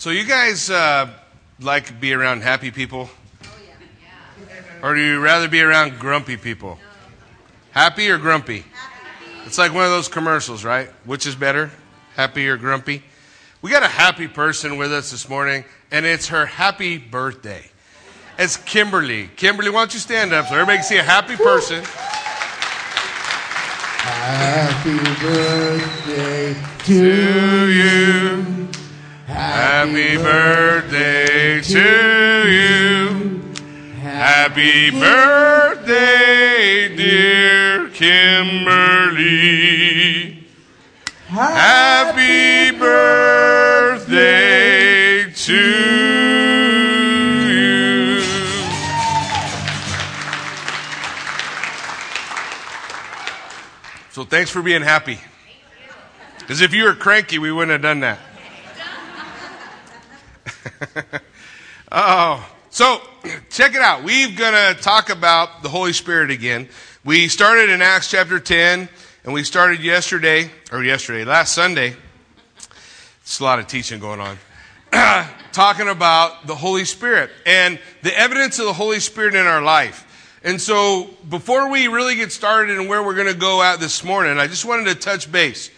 So you guys uh, like to be around happy people? Or do you rather be around grumpy people? Happy or grumpy? It's like one of those commercials, right? Which is better, happy or grumpy? We got a happy person with us this morning, and it's her happy birthday. It's Kimberly. Kimberly, why don't you stand up so everybody can see a happy person? Happy birthday To you. Happy birthday to you. Happy birthday, dear Kimberly. Happy birthday to you. So thanks for being happy. Because if you were cranky, we wouldn't have done that. oh, so check it out. We're going to talk about the Holy Spirit again. We started in Acts chapter 10, and we started yesterday, or yesterday, last Sunday. It's a lot of teaching going on. talking about the Holy Spirit and the evidence of the Holy Spirit in our life. And so, before we really get started and where we're going to go at this morning, I just wanted to touch base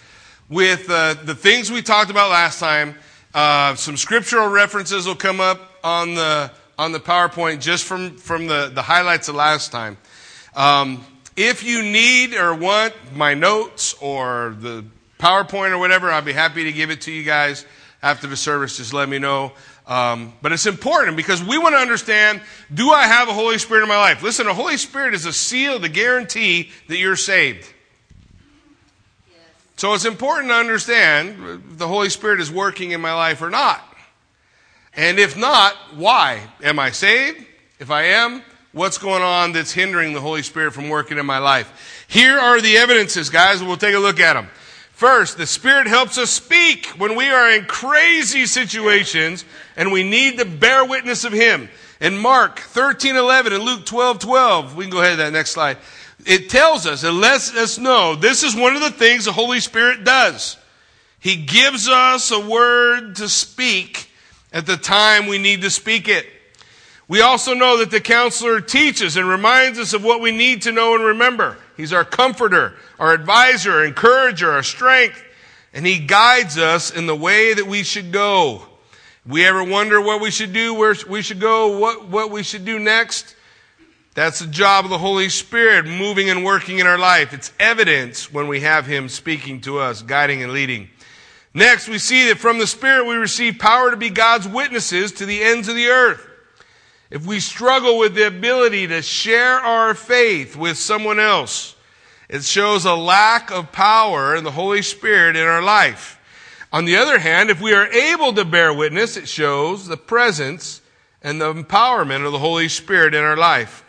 with uh, the things we talked about last time. Uh, some scriptural references will come up on the on the PowerPoint just from from the the highlights of last time. Um, if you need or want my notes or the PowerPoint or whatever, I'll be happy to give it to you guys after the service. Just let me know. Um, but it's important because we want to understand do I have a Holy Spirit in my life? Listen, a Holy Spirit is a seal, the guarantee that you're saved. So it's important to understand if the Holy Spirit is working in my life or not. And if not, why? Am I saved? If I am, what's going on that's hindering the Holy Spirit from working in my life? Here are the evidences, guys, we'll take a look at them. First, the Spirit helps us speak when we are in crazy situations and we need to bear witness of Him. In Mark 13, 11 and Luke 12, 12, we can go ahead to that next slide. It tells us, it lets us know this is one of the things the Holy Spirit does. He gives us a word to speak at the time we need to speak it. We also know that the counselor teaches and reminds us of what we need to know and remember. He's our comforter, our advisor, encourager, our strength, and he guides us in the way that we should go. We ever wonder what we should do, where we should go, what, what we should do next? That's the job of the Holy Spirit moving and working in our life. It's evidence when we have Him speaking to us, guiding and leading. Next, we see that from the Spirit we receive power to be God's witnesses to the ends of the earth. If we struggle with the ability to share our faith with someone else, it shows a lack of power in the Holy Spirit in our life. On the other hand, if we are able to bear witness, it shows the presence and the empowerment of the Holy Spirit in our life.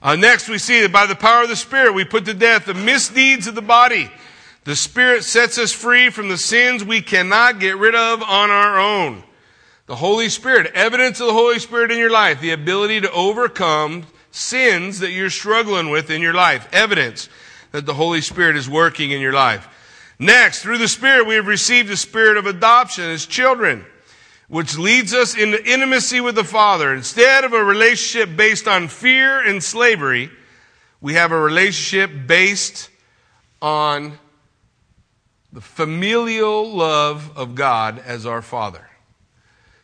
Uh, next, we see that by the power of the Spirit, we put to death the misdeeds of the body. The Spirit sets us free from the sins we cannot get rid of on our own. The Holy Spirit, evidence of the Holy Spirit in your life, the ability to overcome sins that you're struggling with in your life. Evidence that the Holy Spirit is working in your life. Next, through the Spirit, we have received the spirit of adoption as children which leads us into intimacy with the Father. Instead of a relationship based on fear and slavery, we have a relationship based on the familial love of God as our Father.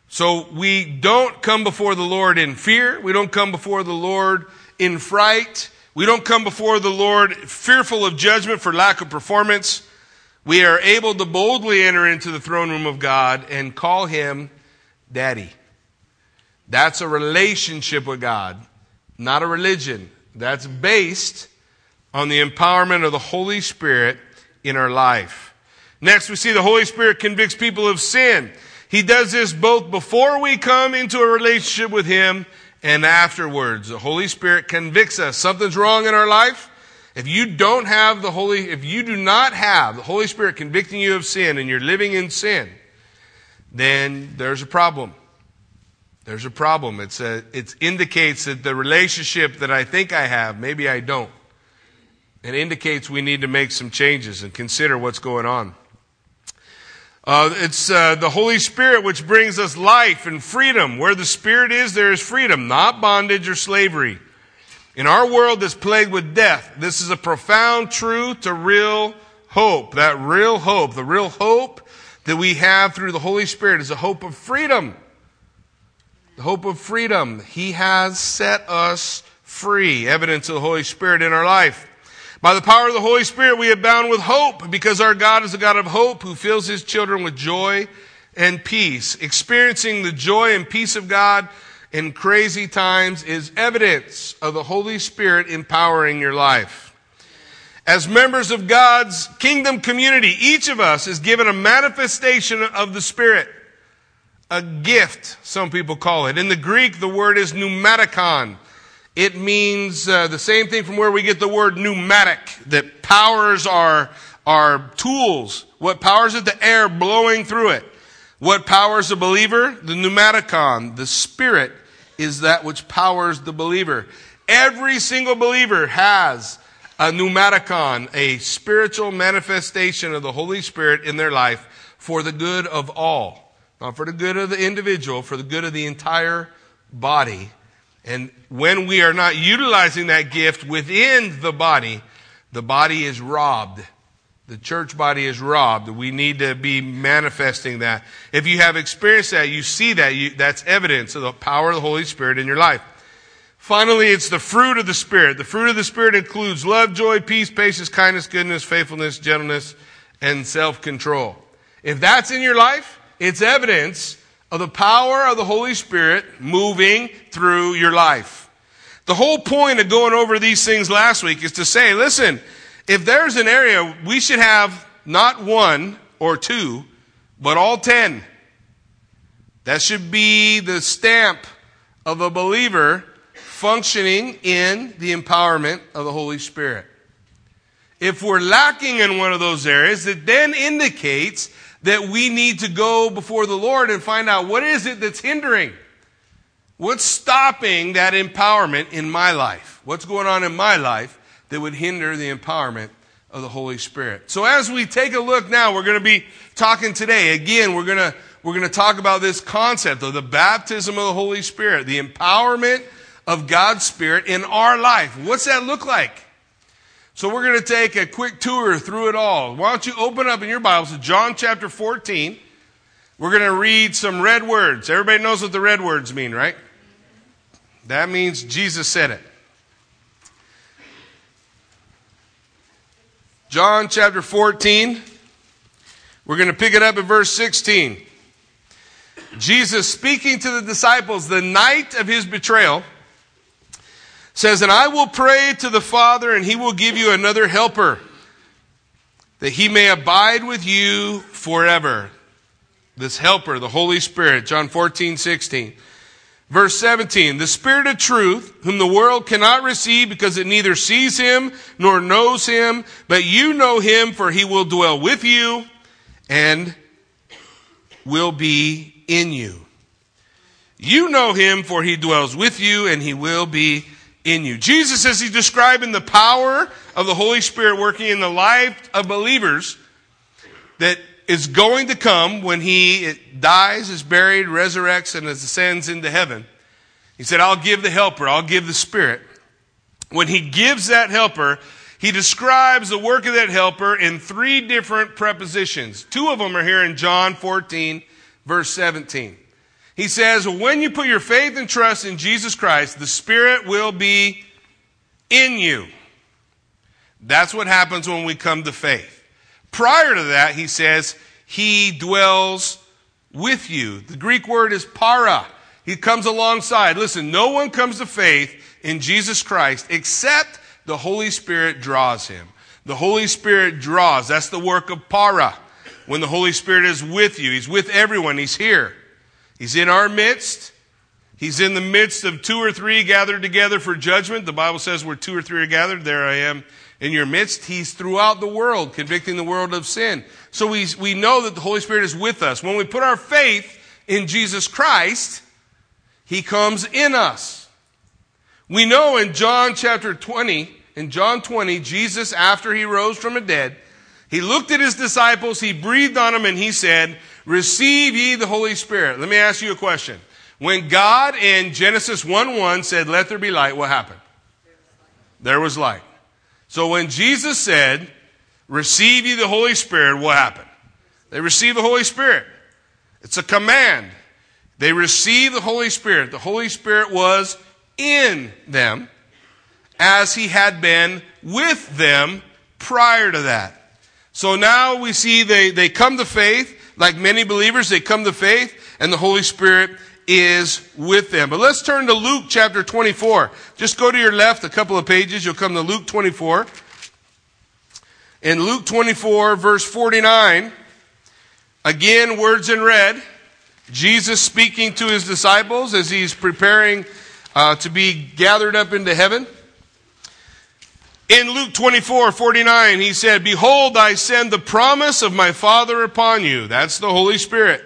So we don't come before the Lord in fear. We don't come before the Lord in fright. We don't come before the Lord fearful of judgment for lack of performance. We are able to boldly enter into the throne room of God and call Him Daddy. That's a relationship with God, not a religion. That's based on the empowerment of the Holy Spirit in our life. Next, we see the Holy Spirit convicts people of sin. He does this both before we come into a relationship with Him and afterwards. The Holy Spirit convicts us. Something's wrong in our life. If you don't have the Holy, if you do not have the Holy Spirit convicting you of sin and you're living in sin, then there's a problem. There's a problem. It's a, it indicates that the relationship that I think I have, maybe I don't. It indicates we need to make some changes and consider what's going on. Uh, it's uh, the Holy Spirit which brings us life and freedom. Where the Spirit is, there is freedom, not bondage or slavery. In our world that's plagued with death, this is a profound truth to real hope. That real hope, the real hope that we have through the Holy Spirit is a hope of freedom. The hope of freedom. He has set us free. Evidence of the Holy Spirit in our life. By the power of the Holy Spirit, we abound with hope because our God is a God of hope who fills his children with joy and peace. Experiencing the joy and peace of God in crazy times is evidence of the Holy Spirit empowering your life. As members of God's kingdom community, each of us is given a manifestation of the Spirit. A gift, some people call it. In the Greek, the word is pneumatikon. It means uh, the same thing from where we get the word pneumatic, that powers our, our tools. What powers it? The air blowing through it. What powers a believer? The pneumatikon. The Spirit is that which powers the believer. Every single believer has a pneumatikon, a spiritual manifestation of the Holy Spirit in their life for the good of all. Not for the good of the individual, for the good of the entire body and when we are not utilizing that gift within the body, the body is robbed. The church body is robbed. We need to be manifesting that. If you have experienced that, you see that, you, that's evidence of the power of the Holy Spirit in your life. Finally, it's the fruit of the Spirit. The fruit of the Spirit includes love, joy, peace, patience, kindness, goodness, faithfulness, gentleness, and self-control. If that's in your life, it's evidence of the power of the Holy Spirit moving through your life. The whole point of going over these things last week is to say, listen, if there's an area we should have not one or two, but all ten. That should be the stamp of a believer functioning in the empowerment of the Holy Spirit. If we're lacking in one of those areas, it then indicates that we need to go before the Lord and find out what is it that's hindering? What's stopping that empowerment in my life? What's going on in my life that would hinder the empowerment of the Holy Spirit? So as we take a look now, we're going to be talking today. Again, we're going to, we're going to talk about this concept of the baptism of the Holy Spirit, the empowerment of God's Spirit in our life. What's that look like? So we're going to take a quick tour through it all. Why don't you open up in your Bibles to John chapter 14. We're going to read some red words. Everybody knows what the red words mean, right? That means Jesus said it. John chapter 14. We're going to pick it up at verse 16. Jesus speaking to the disciples the night of his betrayal says, And I will pray to the Father, and he will give you another helper, that he may abide with you forever. This helper, the Holy Spirit, John 14, 16. Verse 17, the Spirit of truth, whom the world cannot receive because it neither sees him nor knows him, but you know him, for he will dwell with you and will be in you. You know him, for he dwells with you and he will be in you. Jesus, as he's describing the power of the Holy Spirit working in the life of believers that is going to come when he dies, is buried, resurrects, and ascends into heaven. He said, I'll give the helper, I'll give the Spirit. When he gives that helper, he describes the work of that helper in three different prepositions. Two of them are here in John 14, verse 17. He says, when you put your faith and trust in Jesus Christ, the Spirit will be in you. That's what happens when we come to faith. Prior to that, he says, He dwells with you. The Greek word is para. He comes alongside. Listen, no one comes to faith in Jesus Christ except the Holy Spirit draws him. The Holy Spirit draws. That's the work of para. When the Holy Spirit is with you, He's with everyone. He's here. He's in our midst. He's in the midst of two or three gathered together for judgment. The Bible says where two or three are gathered, there I am in your midst. He's throughout the world, convicting the world of sin. So we, we know that the Holy Spirit is with us. When we put our faith in Jesus Christ, He comes in us. We know in John chapter 20, in John 20, Jesus, after He rose from the dead, He looked at his disciples, he breathed on them, and he said, Receive ye the Holy Spirit. Let me ask you a question. When God in Genesis 1 1 said, Let there be light, what happened? There was light. So when Jesus said, Receive ye the Holy Spirit, what happened? They received the Holy Spirit. It's a command. They received the Holy Spirit. The Holy Spirit was in them as he had been with them prior to that. So now we see they, they come to faith. Like many believers, they come to faith and the Holy Spirit is with them. But let's turn to Luke chapter 24. Just go to your left a couple of pages. You'll come to Luke 24. In Luke 24, verse 49, again, words in red. Jesus speaking to his disciples as he's preparing uh, to be gathered up into heaven. In Luke 24, 49, he said, Behold, I send the promise of my Father upon you. That's the Holy Spirit.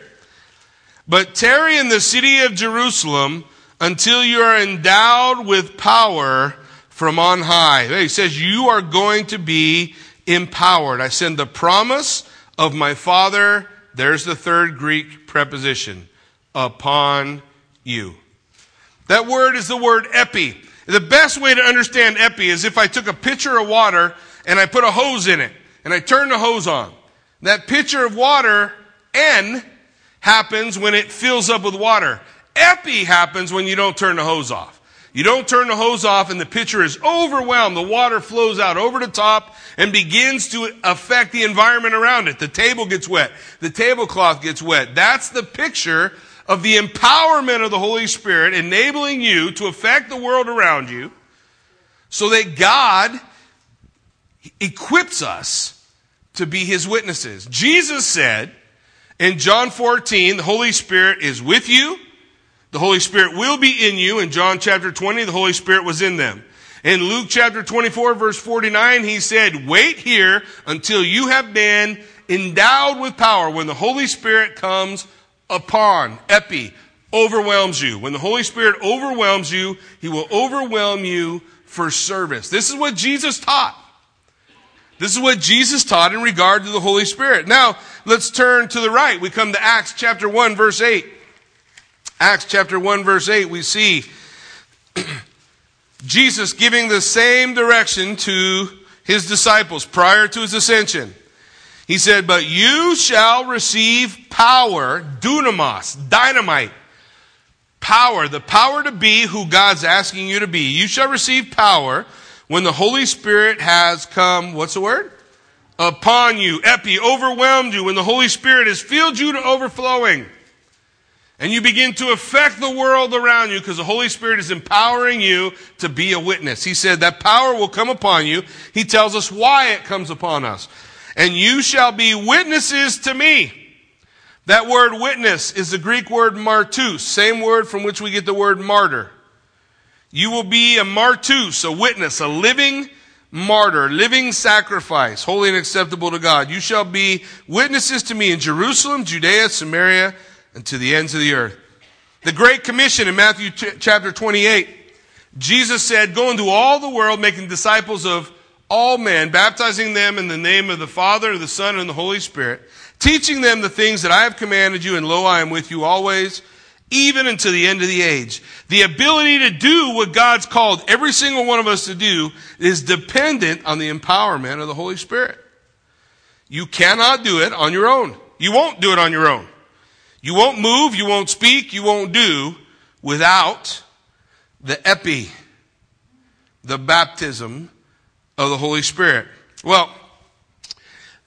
But tarry in the city of Jerusalem until you are endowed with power from on high. He says, You are going to be empowered. I send the promise of my Father. There's the third Greek preposition. Upon you. That word is the word epi. The best way to understand epi is if I took a pitcher of water and I put a hose in it and I turn the hose on. That pitcher of water, en, happens when it fills up with water. Epi happens when you don't turn the hose off. You don't turn the hose off and the pitcher is overwhelmed. The water flows out over the top and begins to affect the environment around it. The table gets wet. The tablecloth gets wet. That's the picture of the empowerment of the Holy Spirit enabling you to affect the world around you so that God equips us to be his witnesses. Jesus said in John 14, the Holy Spirit is with you. The Holy Spirit will be in you. In John chapter 20, the Holy Spirit was in them. In Luke chapter 24 verse 49, he said, wait here until you have been endowed with power when the Holy Spirit comes upon, epi, overwhelms you. When the Holy Spirit overwhelms you, He will overwhelm you for service. This is what Jesus taught. This is what Jesus taught in regard to the Holy Spirit. Now, let's turn to the right. We come to Acts chapter 1 verse 8. Acts chapter 1 verse 8, we see Jesus giving the same direction to his disciples prior to his ascension. He said, But you shall receive power, dunamis, dynamite, power, the power to be who God's asking you to be. You shall receive power when the Holy Spirit has come, what's the word? Upon you, epi, overwhelmed you, when the Holy Spirit has filled you to overflowing. And you begin to affect the world around you because the Holy Spirit is empowering you to be a witness. He said that power will come upon you. He tells us why it comes upon us and you shall be witnesses to me. That word witness is the Greek word martus, same word from which we get the word martyr. You will be a martus, a witness, a living martyr, living sacrifice, holy and acceptable to God. You shall be witnesses to me in Jerusalem, Judea, Samaria, and to the ends of the earth. The Great Commission in Matthew chapter 28, Jesus said, Go into all the world, making disciples of all men, baptizing them in the name of the Father, the Son, and the Holy Spirit, teaching them the things that I have commanded you, and lo, I am with you always, even until the end of the age. The ability to do what God's called every single one of us to do is dependent on the empowerment of the Holy Spirit. You cannot do it on your own. You won't do it on your own. You won't move, you won't speak, you won't do without the epi, the baptism of the Holy Spirit. Well,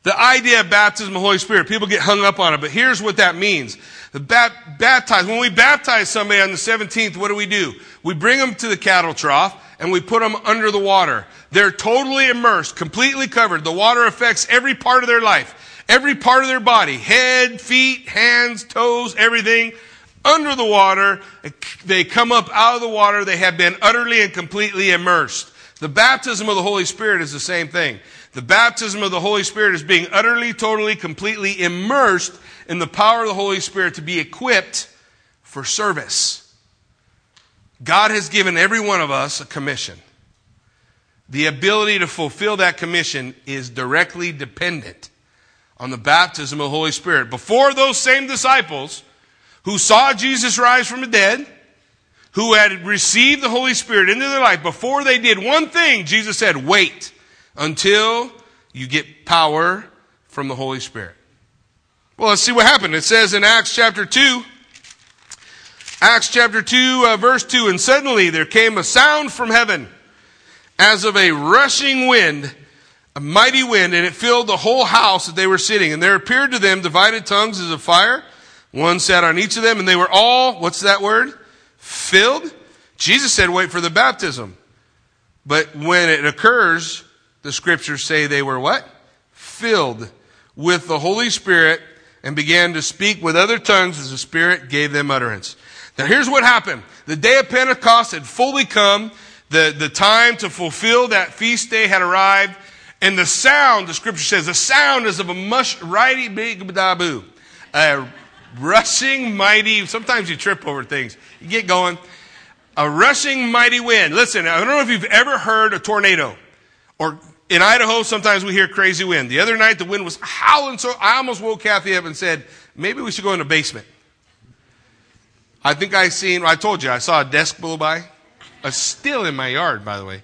the idea of baptism of the Holy Spirit, people get hung up on it, but here's what that means. The bat- baptize, when we baptize somebody on the 17th, what do we do? We bring them to the cattle trough and we put them under the water. They're totally immersed, completely covered. The water affects every part of their life, every part of their body, head, feet, hands, toes, everything under the water. They come up out of the water. They have been utterly and completely immersed. The baptism of the Holy Spirit is the same thing. The baptism of the Holy Spirit is being utterly, totally, completely immersed in the power of the Holy Spirit to be equipped for service. God has given every one of us a commission. the ability to fulfill that commission is directly dependent on the baptism of the Holy Spirit. Before those same disciples who saw Jesus rise from the dead, who had received the Holy Spirit into their life, before they did one thing, Jesus said, wait until you get power from the Holy Spirit. Well, let's see what happened. It says in Acts chapter 2, Acts chapter 2, uh, verse 2, and suddenly there came a sound from heaven as of a rushing wind, a mighty wind, and it filled the whole house that they were sitting. And there appeared to them divided tongues as of fire. One sat on each of them, and they were all, what's that word? Filled. Jesus said, wait for the baptism. But when it occurs, the scriptures say they were what? Filled with the Holy Spirit and began to speak with other tongues as the Spirit gave them utterance. Now here's what happened. The day of Pentecost had fully come. The, the time to fulfill that feast day had arrived. And the sound, the scripture says, the sound is of a mush, righty big dabu. A rushing mighty, sometimes you trip over things. You get going. A rushing mighty wind. Listen, I don't know if you've ever heard a tornado or in Idaho, sometimes we hear crazy wind. The other night, the wind was howling so I almost woke Kathy up and said, maybe we should go in the basement. I think I seen, I told you, I saw a desk blow by. A still in my yard, by the way.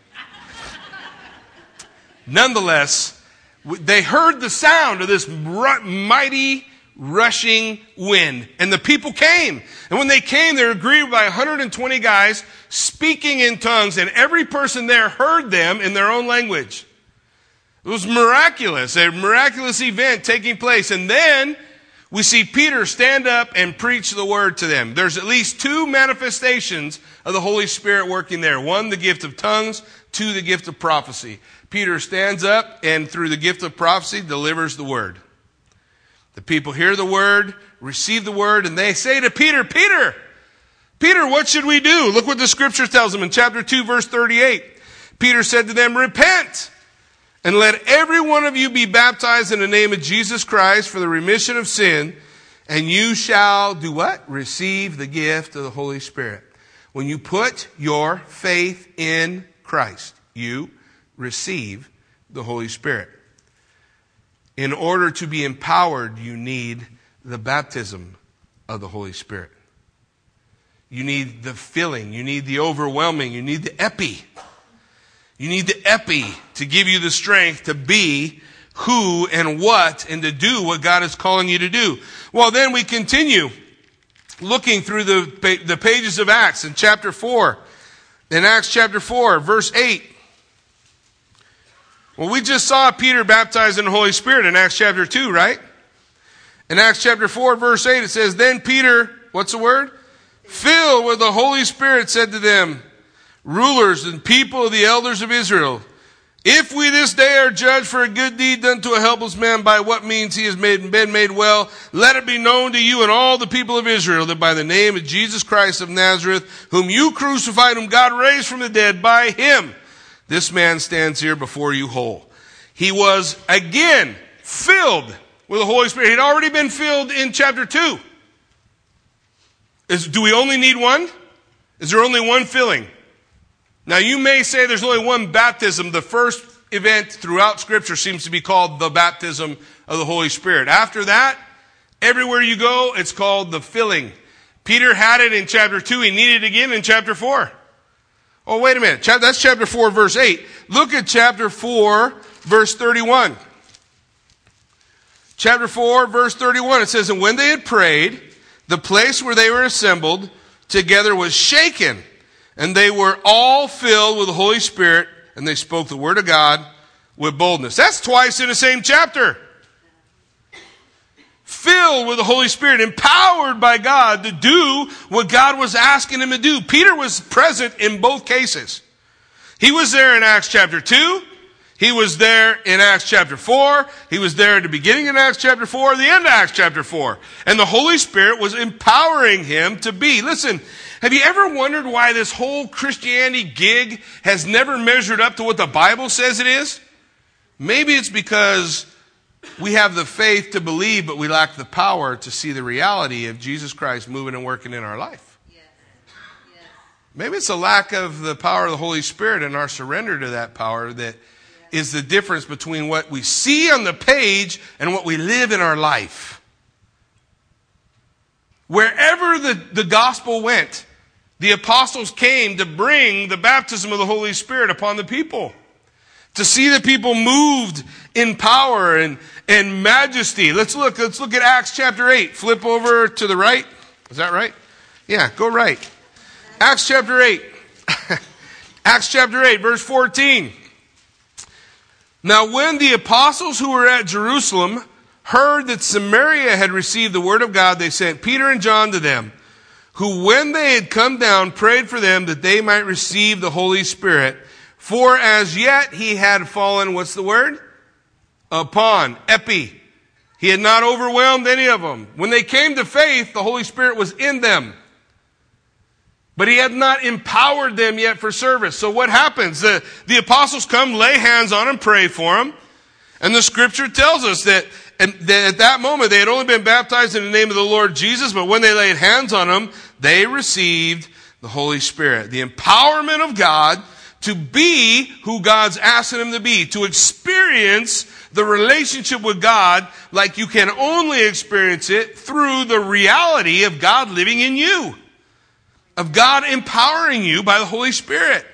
Nonetheless, they heard the sound of this mighty rushing wind. And the people came. And when they came, they were greeted by 120 guys speaking in tongues, and every person there heard them in their own language. It was miraculous, a miraculous event taking place. And then we see Peter stand up and preach the word to them. There's at least two manifestations of the Holy Spirit working there. One, the gift of tongues. Two, the gift of prophecy. Peter stands up and through the gift of prophecy delivers the word. The people hear the word, receive the word, and they say to Peter, Peter, Peter, what should we do? Look what the scripture tells them in chapter 2 verse 38. Peter said to them, repent and let every one of you be baptized in the name of Jesus Christ for the remission of sin, and you shall do what? Receive the gift of the Holy Spirit. When you put your faith in Christ, you receive the Holy Spirit. In order to be empowered, you need the baptism of the Holy Spirit. You need the filling. You need the overwhelming. You need the epi. You need the epi to give you the strength to be who and what and to do what God is calling you to do. Well, then we continue looking through the, the pages of Acts in chapter 4. In Acts chapter 4, verse 8. Well, we just saw Peter baptized in the Holy Spirit in Acts chapter 2, right? In Acts chapter 4, verse 8, it says, Then Peter, what's the word? Filled with the Holy Spirit said to them, rulers and people, of the elders of Israel, if we this day are judged for a good deed done to a helpless man, by what means he has made, been made well, let it be known to you and all the people of Israel that by the name of Jesus Christ of Nazareth, whom you crucified, whom God raised from the dead, by him, this man stands here before you whole. He was again filled with the Holy Spirit. He'd already been filled in chapter 2. Is, do we only need one? Is there only one filling? Now, you may say there's only one baptism. The first event throughout Scripture seems to be called the baptism of the Holy Spirit. After that, everywhere you go, it's called the filling. Peter had it in chapter 2. He needed it again in chapter 4. Oh, wait a minute. That's chapter 4, verse 8. Look at chapter 4, verse 31. Chapter 4, verse 31. It says, And when they had prayed, the place where they were assembled together was shaken and they were all filled with the Holy Spirit, and they spoke the word of God with boldness. That's twice in the same chapter. Filled with the Holy Spirit, empowered by God to do what God was asking him to do. Peter was present in both cases. He was there in Acts chapter 2. He was there in Acts chapter 4. He was there at the beginning of Acts chapter 4, the end of Acts chapter 4. And the Holy Spirit was empowering him to be. Listen, have you ever wondered why this whole Christianity gig has never measured up to what the Bible says it is? Maybe it's because we have the faith to believe, but we lack the power to see the reality of Jesus Christ moving and working in our life. Maybe it's a lack of the power of the Holy Spirit and our surrender to that power that is the difference between what we see on the page and what we live in our life. Wherever the, the gospel went, the apostles came to bring the baptism of the Holy Spirit upon the people. To see the people moved in power and, and majesty. Let's look, let's look at Acts chapter 8. Flip over to the right. Is that right? Yeah, go right. Acts chapter 8. Acts chapter 8, verse 14. Now, when the apostles who were at Jerusalem heard that Samaria had received the word of God, they sent Peter and John to them, who, when they had come down, prayed for them that they might receive the Holy Spirit. For as yet he had fallen, what's the word? Upon, epi. He had not overwhelmed any of them. When they came to faith, the Holy Spirit was in them. But he had not empowered them yet for service. So what happens? The, the apostles come, lay hands on them, pray for them. And the scripture tells us that at that moment they had only been baptized in the name of the Lord Jesus, but when they laid hands on them, they received the Holy Spirit. The empowerment of God to be who God's asking them to be, to experience the relationship with God like you can only experience it through the reality of God living in you, of God empowering you by the Holy Spirit.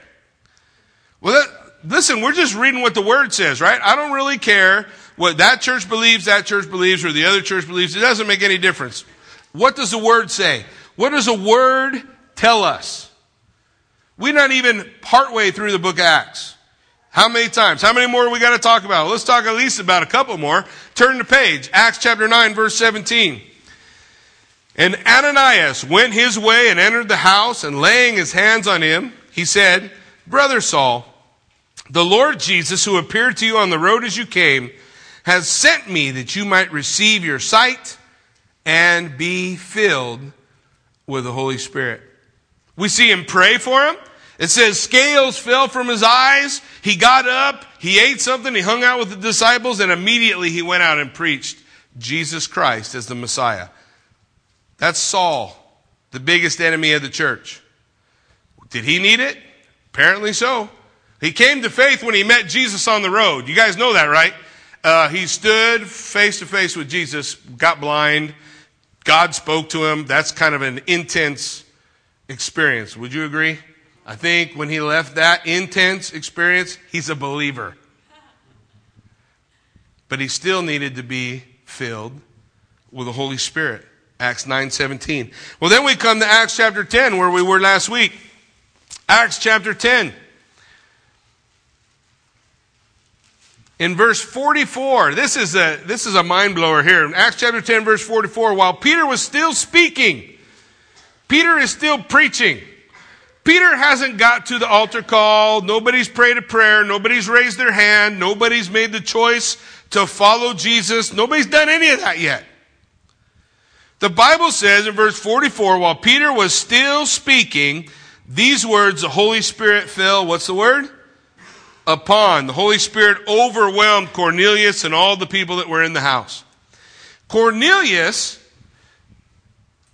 Well, that, listen, we're just reading what the Word says, right? I don't really care what that church believes, that church believes, or the other church believes. It doesn't make any difference. What does the Word say? What does the Word tell us? We're not even partway through the book of Acts. How many times? How many more we got to talk about? Let's talk at least about a couple more. Turn the page. Acts chapter 9, verse 17. And Ananias went his way and entered the house, and laying his hands on him, he said, Brother Saul, the Lord Jesus, who appeared to you on the road as you came, has sent me that you might receive your sight and be filled with the Holy Spirit. We see him pray for him. It says scales fell from his eyes. He got up, he ate something, he hung out with the disciples, and immediately he went out and preached Jesus Christ as the Messiah. That's Saul, the biggest enemy of the church. Did he need it? Apparently so. He came to faith when he met Jesus on the road. You guys know that, right? Uh, he stood face to face with Jesus, got blind. God spoke to him. That's kind of an intense experience. Would you agree? I think when he left that intense experience, he's a believer. But he still needed to be filled with the Holy Spirit. Acts 9:17. Well, then we come to Acts chapter 10 where we were last week. Acts chapter 10. In verse 44, this is a, this is a mind blower here. In Acts chapter 10 verse 44, while Peter was still speaking, Peter is still preaching. Peter hasn't got to the altar call. Nobody's prayed a prayer. Nobody's raised their hand. Nobody's made the choice to follow Jesus. Nobody's done any of that yet. The Bible says in verse 44, while Peter was still speaking, these words, the Holy Spirit fell, what's the word? Upon. The Holy Spirit overwhelmed Cornelius and all the people that were in the house. Cornelius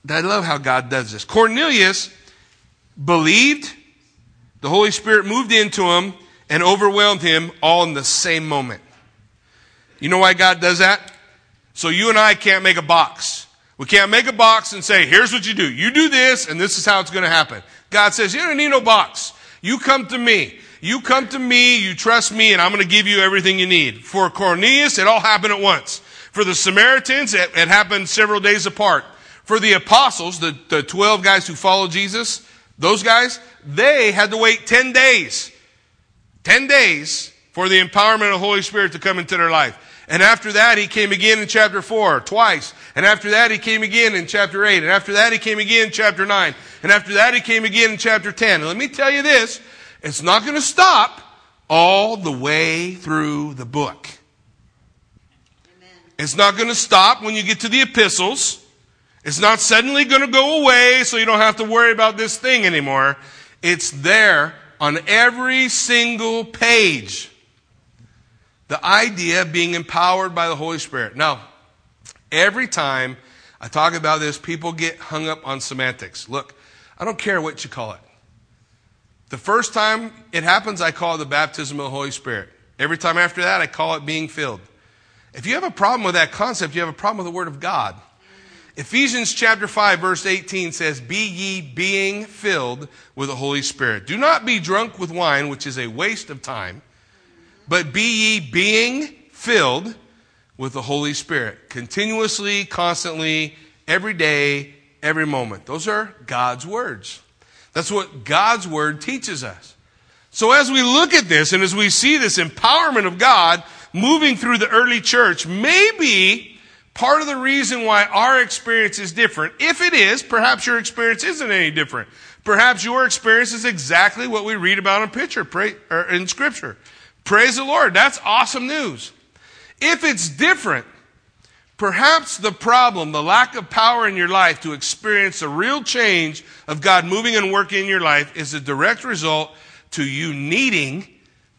I love how God does this. Cornelius believed, the Holy Spirit moved into him and overwhelmed him all in the same moment. You know why God does that? So you and I can't make a box. We can't make a box and say, here's what you do. You do this and this is how it's going to happen. God says, you don't need no box. You come to me. You come to me, you trust me, and I'm going to give you everything you need. For Cornelius, it all happened at once. For the Samaritans, it, it happened several days apart. For the apostles, the, the 12 guys who followed Jesus, those guys, they had to wait 10 days. 10 days for the empowerment of the Holy Spirit to come into their life. And after that, he came again in chapter 4, twice. And after that, he came again in chapter 8. And after that, he came again in chapter 9. And after that, he came again in chapter 10. And let me tell you this, it's not going to stop all the way through the book. Amen. It's not going to stop when you get to the epistles. It's not suddenly going to go away so you don't have to worry about this thing anymore. It's there on every single page. The idea of being empowered by the Holy Spirit. Now, every time I talk about this, people get hung up on semantics. Look, I don't care what you call it. The first time it happens, I call it the baptism of the Holy Spirit. Every time after that, I call it being filled. If you have a problem with that concept, you have a problem with the Word of God. Ephesians chapter 5 verse 18 says, Be ye being filled with the Holy Spirit. Do not be drunk with wine, which is a waste of time, but be ye being filled with the Holy Spirit. Continuously, constantly, every day, every moment. Those are God's words. That's what God's word teaches us. So as we look at this and as we see this empowerment of God moving through the early church, maybe part of the reason why our experience is different, if it is, perhaps your experience isn't any different. Perhaps your experience is exactly what we read about in picture, pray, in scripture. Praise the Lord. That's awesome news. If it's different, perhaps the problem, the lack of power in your life to experience a real change of God moving and working in your life is a direct result to you needing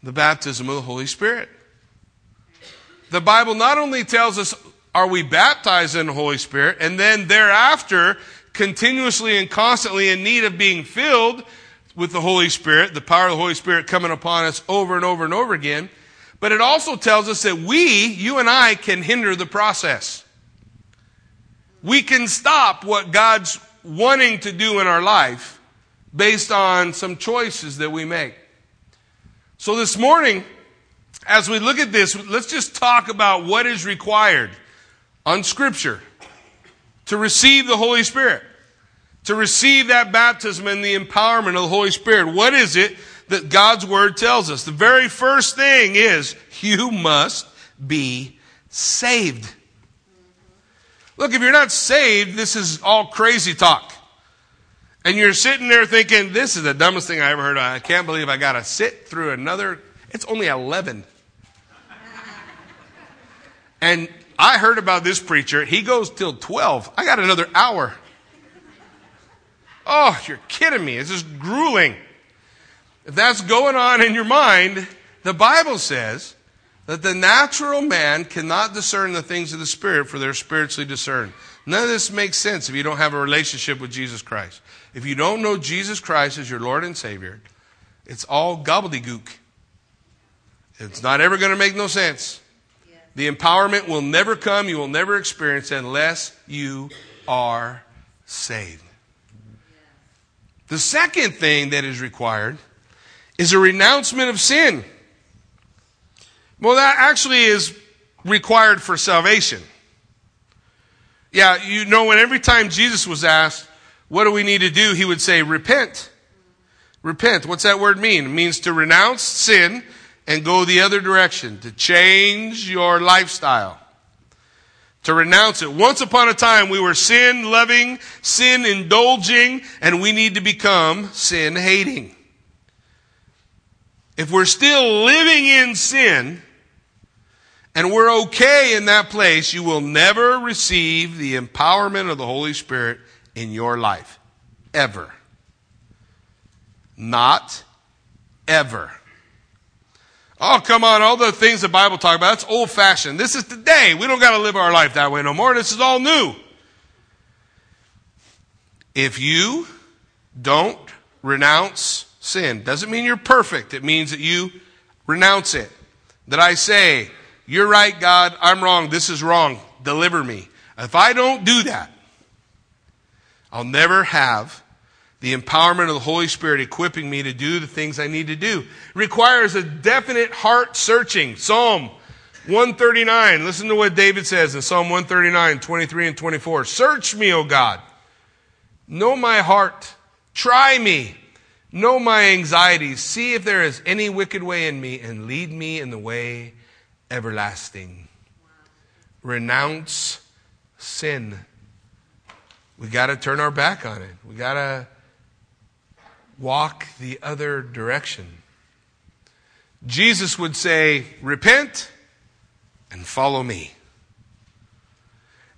the baptism of the Holy Spirit. The Bible not only tells us, are we baptized in the Holy Spirit, and then thereafter, continuously and constantly in need of being filled with the Holy Spirit, the power of the Holy Spirit coming upon us over and over and over again. But it also tells us that we, you and I, can hinder the process. We can stop what God's wanting to do in our life based on some choices that we make. So this morning, as we look at this, let's just talk about what is required on Scripture to receive the Holy Spirit, to receive that baptism and the empowerment of the Holy Spirit. What is it that God's Word tells us? The very first thing is you must be saved. Look, if you're not saved, this is all crazy talk. And you're sitting there thinking, this is the dumbest thing I ever heard. I can't believe I got to sit through another. It's only 11. And I heard about this preacher. He goes till 12. I got another hour. Oh, you're kidding me. It's just grueling. If that's going on in your mind, the Bible says that the natural man cannot discern the things of the Spirit, for they're spiritually discerned. None of this makes sense if you don't have a relationship with Jesus Christ. If you don't know Jesus Christ as your Lord and Savior, it's all gobbledygook. It's not ever going to make no sense. The empowerment will never come, you will never experience unless you are saved. The second thing that is required is a renouncement of sin. Well, that actually is required for salvation. Yeah, you know, when every time Jesus was asked, what do we need to do? He would say, repent. Repent. What's that word mean? It means to renounce sin and go the other direction, to change your lifestyle, to renounce it. Once upon a time, we were sin loving, sin indulging, and we need to become sin hating. If we're still living in sin, and we're okay in that place, you will never receive the empowerment of the Holy Spirit in your life. Ever. Not ever. Oh, come on. All the things the Bible talk about, that's old fashioned. This is today. We don't got to live our life that way no more. This is all new. If you don't renounce sin, doesn't mean you're perfect. It means that you renounce it. That I say, you're right, God. I'm wrong. This is wrong. Deliver me. If I don't do that, I'll never have the empowerment of the Holy Spirit equipping me to do the things I need to do. Requires a definite heart searching. Psalm 139. Listen to what David says in Psalm 139, 23 and 24. Search me, O God. Know my heart. Try me. Know my anxieties. See if there is any wicked way in me and lead me in the way everlasting. Renounce sin. We got to turn our back on it. We got to walk the other direction. Jesus would say, Repent and follow me.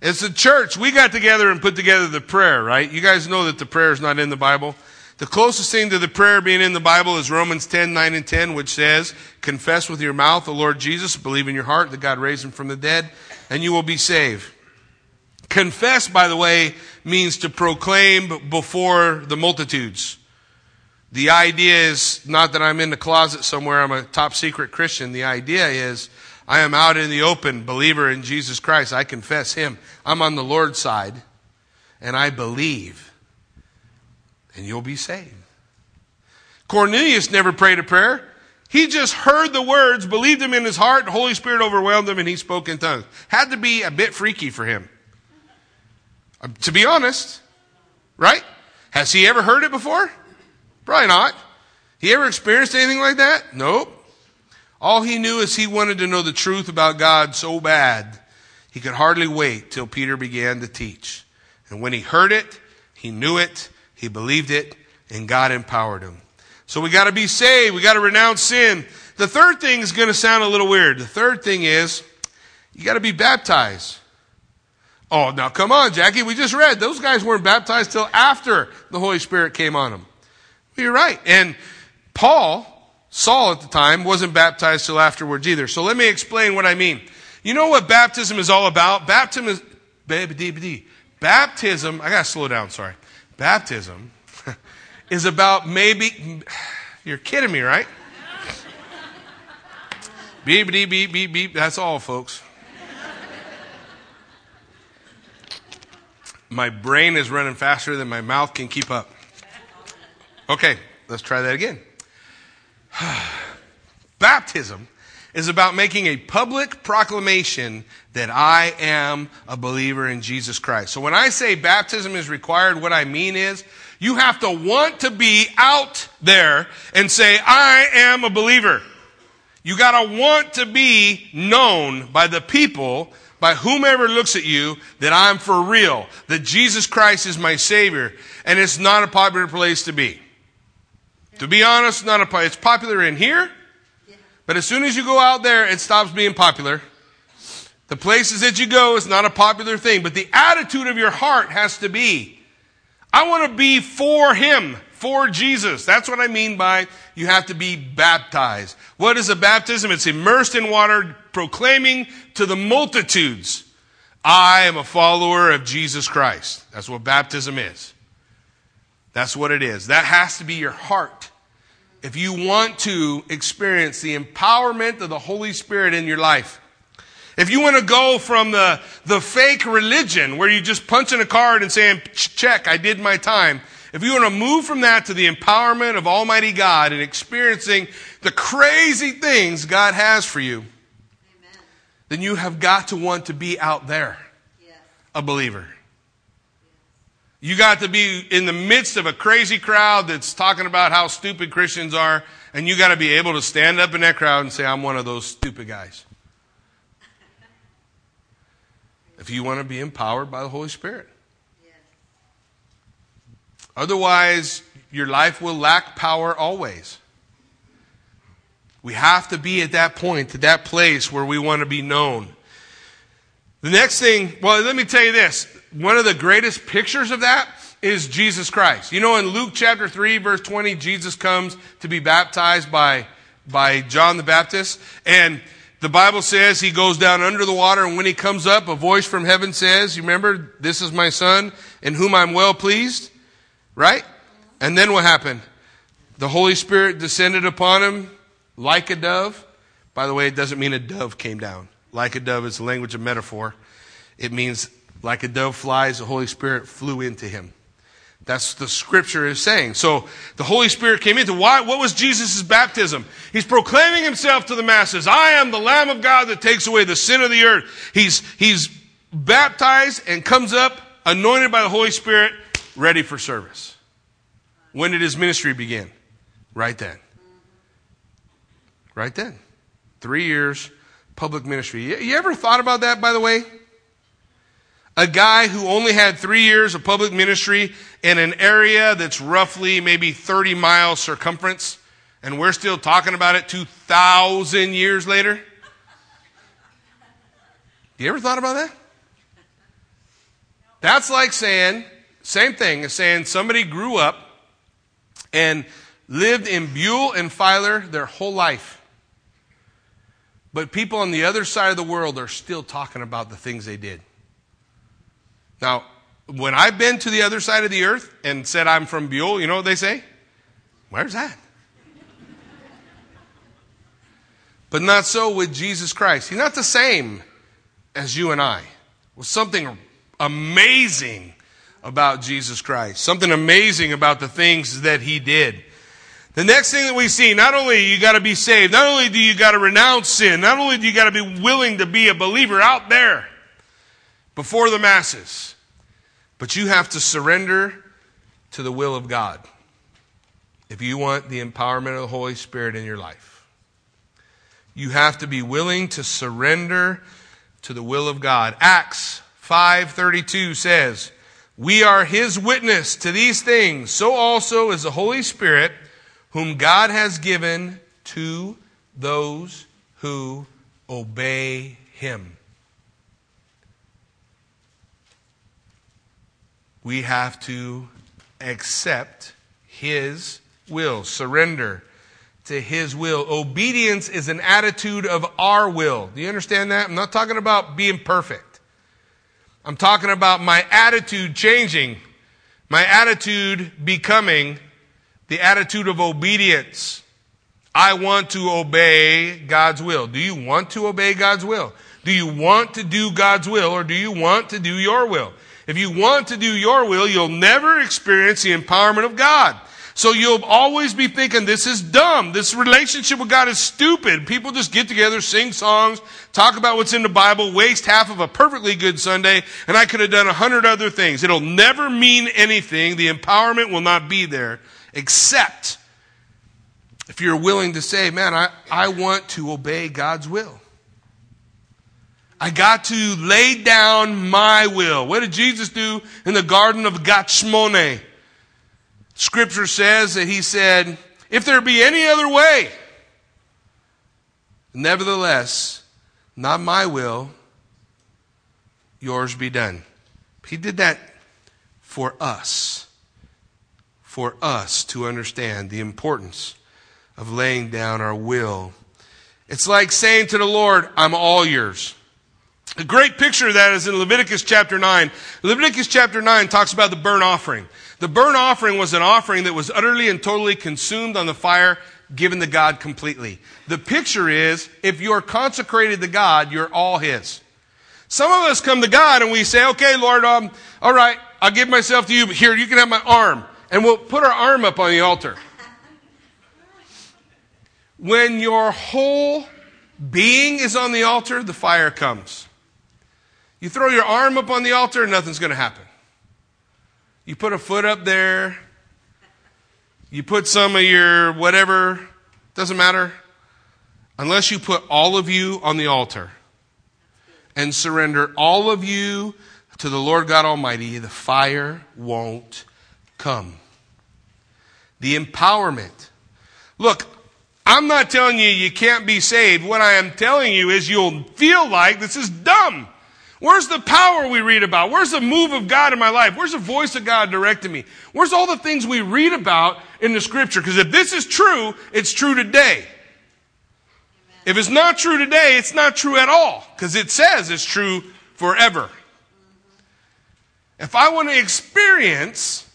As a church, we got together and put together the prayer, right? You guys know that the prayer is not in the Bible. The closest thing to the prayer being in the Bible is Romans 10, 9 and 10, which says, Confess with your mouth the Lord Jesus, believe in your heart that God raised him from the dead, and you will be saved. Confess, by the way, means to proclaim before the multitudes. The idea is not that I'm in the closet somewhere, I'm a top secret Christian. The idea is I am out in the open, believer in Jesus Christ. I confess Him. I'm on the Lord's side, and I believe, and you'll be saved. Cornelius never prayed a prayer. He just heard the words, believed them in his heart, the Holy Spirit overwhelmed him, and he spoke in tongues. Had to be a bit freaky for him. Uh, to be honest, right? Has he ever heard it before? Probably not. He ever experienced anything like that? Nope. All he knew is he wanted to know the truth about God so bad, he could hardly wait till Peter began to teach. And when he heard it, he knew it, he believed it, and God empowered him. So we gotta be saved, we gotta renounce sin. The third thing is gonna sound a little weird. The third thing is, you gotta be baptized. Oh, now come on, Jackie. We just read those guys weren't baptized till after the Holy Spirit came on them. You're right. And Paul, Saul at the time, wasn't baptized till afterwards either. So let me explain what I mean. You know what baptism is all about? Baptism is, baptism, I gotta slow down, sorry. Baptism is about maybe, you're kidding me, right? beep, beep, beep, beep, beep. That's all, folks. My brain is running faster than my mouth can keep up. Okay, let's try that again. Baptism is about making a public proclamation that I am a believer in Jesus Christ. So when I say baptism is required, what I mean is you have to want to be out there and say, I am a believer. You gotta want to be known by the people by whomever looks at you that I'm for real, that Jesus Christ is my Savior, and it's not a popular place to be. To be honest, not a, it's popular in here, but as soon as you go out there, it stops being popular. The places that you go is not a popular thing, but the attitude of your heart has to be, I want to be for Him, for Jesus. That's what I mean by you have to be baptized. What is a baptism? It's immersed in water, proclaiming to the multitudes, I am a follower of Jesus Christ. That's what baptism is. That's what it is. That has to be your heart. If you want to experience the empowerment of the Holy Spirit in your life, if you want to go from the, the fake religion where you just punch in a card and saying, check, I did my time, if you want to move from that to the empowerment of Almighty God and experiencing the crazy things God has for you, Amen. then you have got to want to be out there, yes. a believer. You got to be in the midst of a crazy crowd that's talking about how stupid Christians are, and you got to be able to stand up in that crowd and say, I'm one of those stupid guys. if you want to be empowered by the Holy Spirit. Otherwise, your life will lack power always. We have to be at that point, at that place where we want to be known. The next thing, well, let me tell you this. One of the greatest pictures of that is Jesus Christ. You know, in Luke chapter 3, verse 20, Jesus comes to be baptized by, by John the Baptist. And the Bible says he goes down under the water, and when he comes up, a voice from heaven says, You remember, this is my son in whom I'm well pleased. Right? And then what happened? The Holy Spirit descended upon him like a dove. By the way, it doesn't mean a dove came down. Like a dove is the language of metaphor. It means like a dove flies, the Holy Spirit flew into him. That's the scripture is saying. So the Holy Spirit came into why what was Jesus' baptism? He's proclaiming himself to the masses. I am the Lamb of God that takes away the sin of the earth. He's he's baptized and comes up anointed by the Holy Spirit ready for service. When did his ministry begin? Right then. Right then. Three years, public ministry. You ever thought about that, by the way? A guy who only had three years of public ministry in an area that's roughly maybe 30 miles circumference, and we're still talking about it 2,000 years later? You ever thought about that? That's like saying same thing as saying somebody grew up and lived in Buhl and Filer their whole life. But people on the other side of the world are still talking about the things they did. Now, when I've been to the other side of the earth and said I'm from Buhl, you know what they say? Where's that? But not so with Jesus Christ. He's not the same as you and I. With something amazing about Jesus Christ, something amazing about the things that he did. The next thing that we see, not only you got to be saved, not only do you got to renounce sin, not only do you got to be willing to be a believer out there before the masses, but you have to surrender to the will of God if you want the empowerment of the Holy Spirit in your life. You have to be willing to surrender to the will of God. Acts 5:32 says, "We are his witness to these things, so also is the Holy Spirit, whom God has given to those who obey him." We have to accept his will, surrender to his will. Obedience is an attitude of our will. Do you understand that? I'm not talking about being perfect. I'm talking about my attitude changing, my attitude becoming the attitude of obedience. I want to obey God's will. Do you want to obey God's will? Do you want to do God's will or do you want to do your will? If you want to do your will, you'll never experience the empowerment of God. So you'll always be thinking, this is dumb. This relationship with God is stupid. People just get together, sing songs, talk about what's in the Bible, waste half of a perfectly good Sunday, and I could have done a hundred other things. It'll never mean anything. The empowerment will not be there, except if you're willing to say, man, I, I want to obey God's will. I got to lay down my will. What did Jesus do in the Garden of Gethsemane? Scripture says that he said, If there be any other way, nevertheless, not my will, yours be done. He did that for us, for us to understand the importance of laying down our will. It's like saying to the Lord, I'm all yours. A great picture of that is in Leviticus chapter 9. Leviticus chapter 9 talks about the burnt offering. The burnt offering was an offering that was utterly and totally consumed on the fire, given to God completely. The picture is if you're consecrated to God, you're all His. Some of us come to God and we say, okay, Lord, um, all right, I'll give myself to you, but here, you can have my arm. And we'll put our arm up on the altar. When your whole being is on the altar, the fire comes. You throw your arm up on the altar, nothing's going to happen. You put a foot up there, you put some of your whatever, doesn't matter. Unless you put all of you on the altar and surrender all of you to the Lord God Almighty, the fire won't come. The empowerment. Look, I'm not telling you you can't be saved. What I am telling you is you'll feel like this is dumb. Where's the power we read about? Where's the move of God in my life? Where's the voice of God directing me? Where's all the things we read about in the scripture? Because if this is true, it's true today. If it's not true today, it's not true at all. Because it says it's true forever. If I want to experience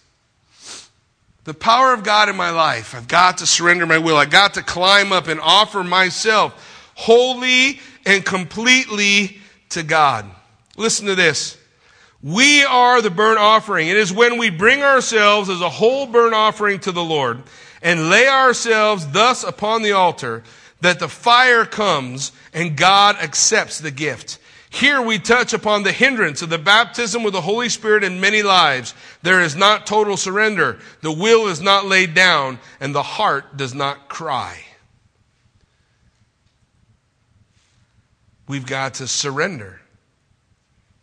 the power of God in my life, I've got to surrender my will. I've got to climb up and offer myself wholly and completely to God. Listen to this. We are the burnt offering. It is when we bring ourselves as a whole burnt offering to the Lord and lay ourselves thus upon the altar that the fire comes and God accepts the gift. Here we touch upon the hindrance of the baptism with the Holy Spirit in many lives. There is not total surrender. The will is not laid down and the heart does not cry. We've got to surrender.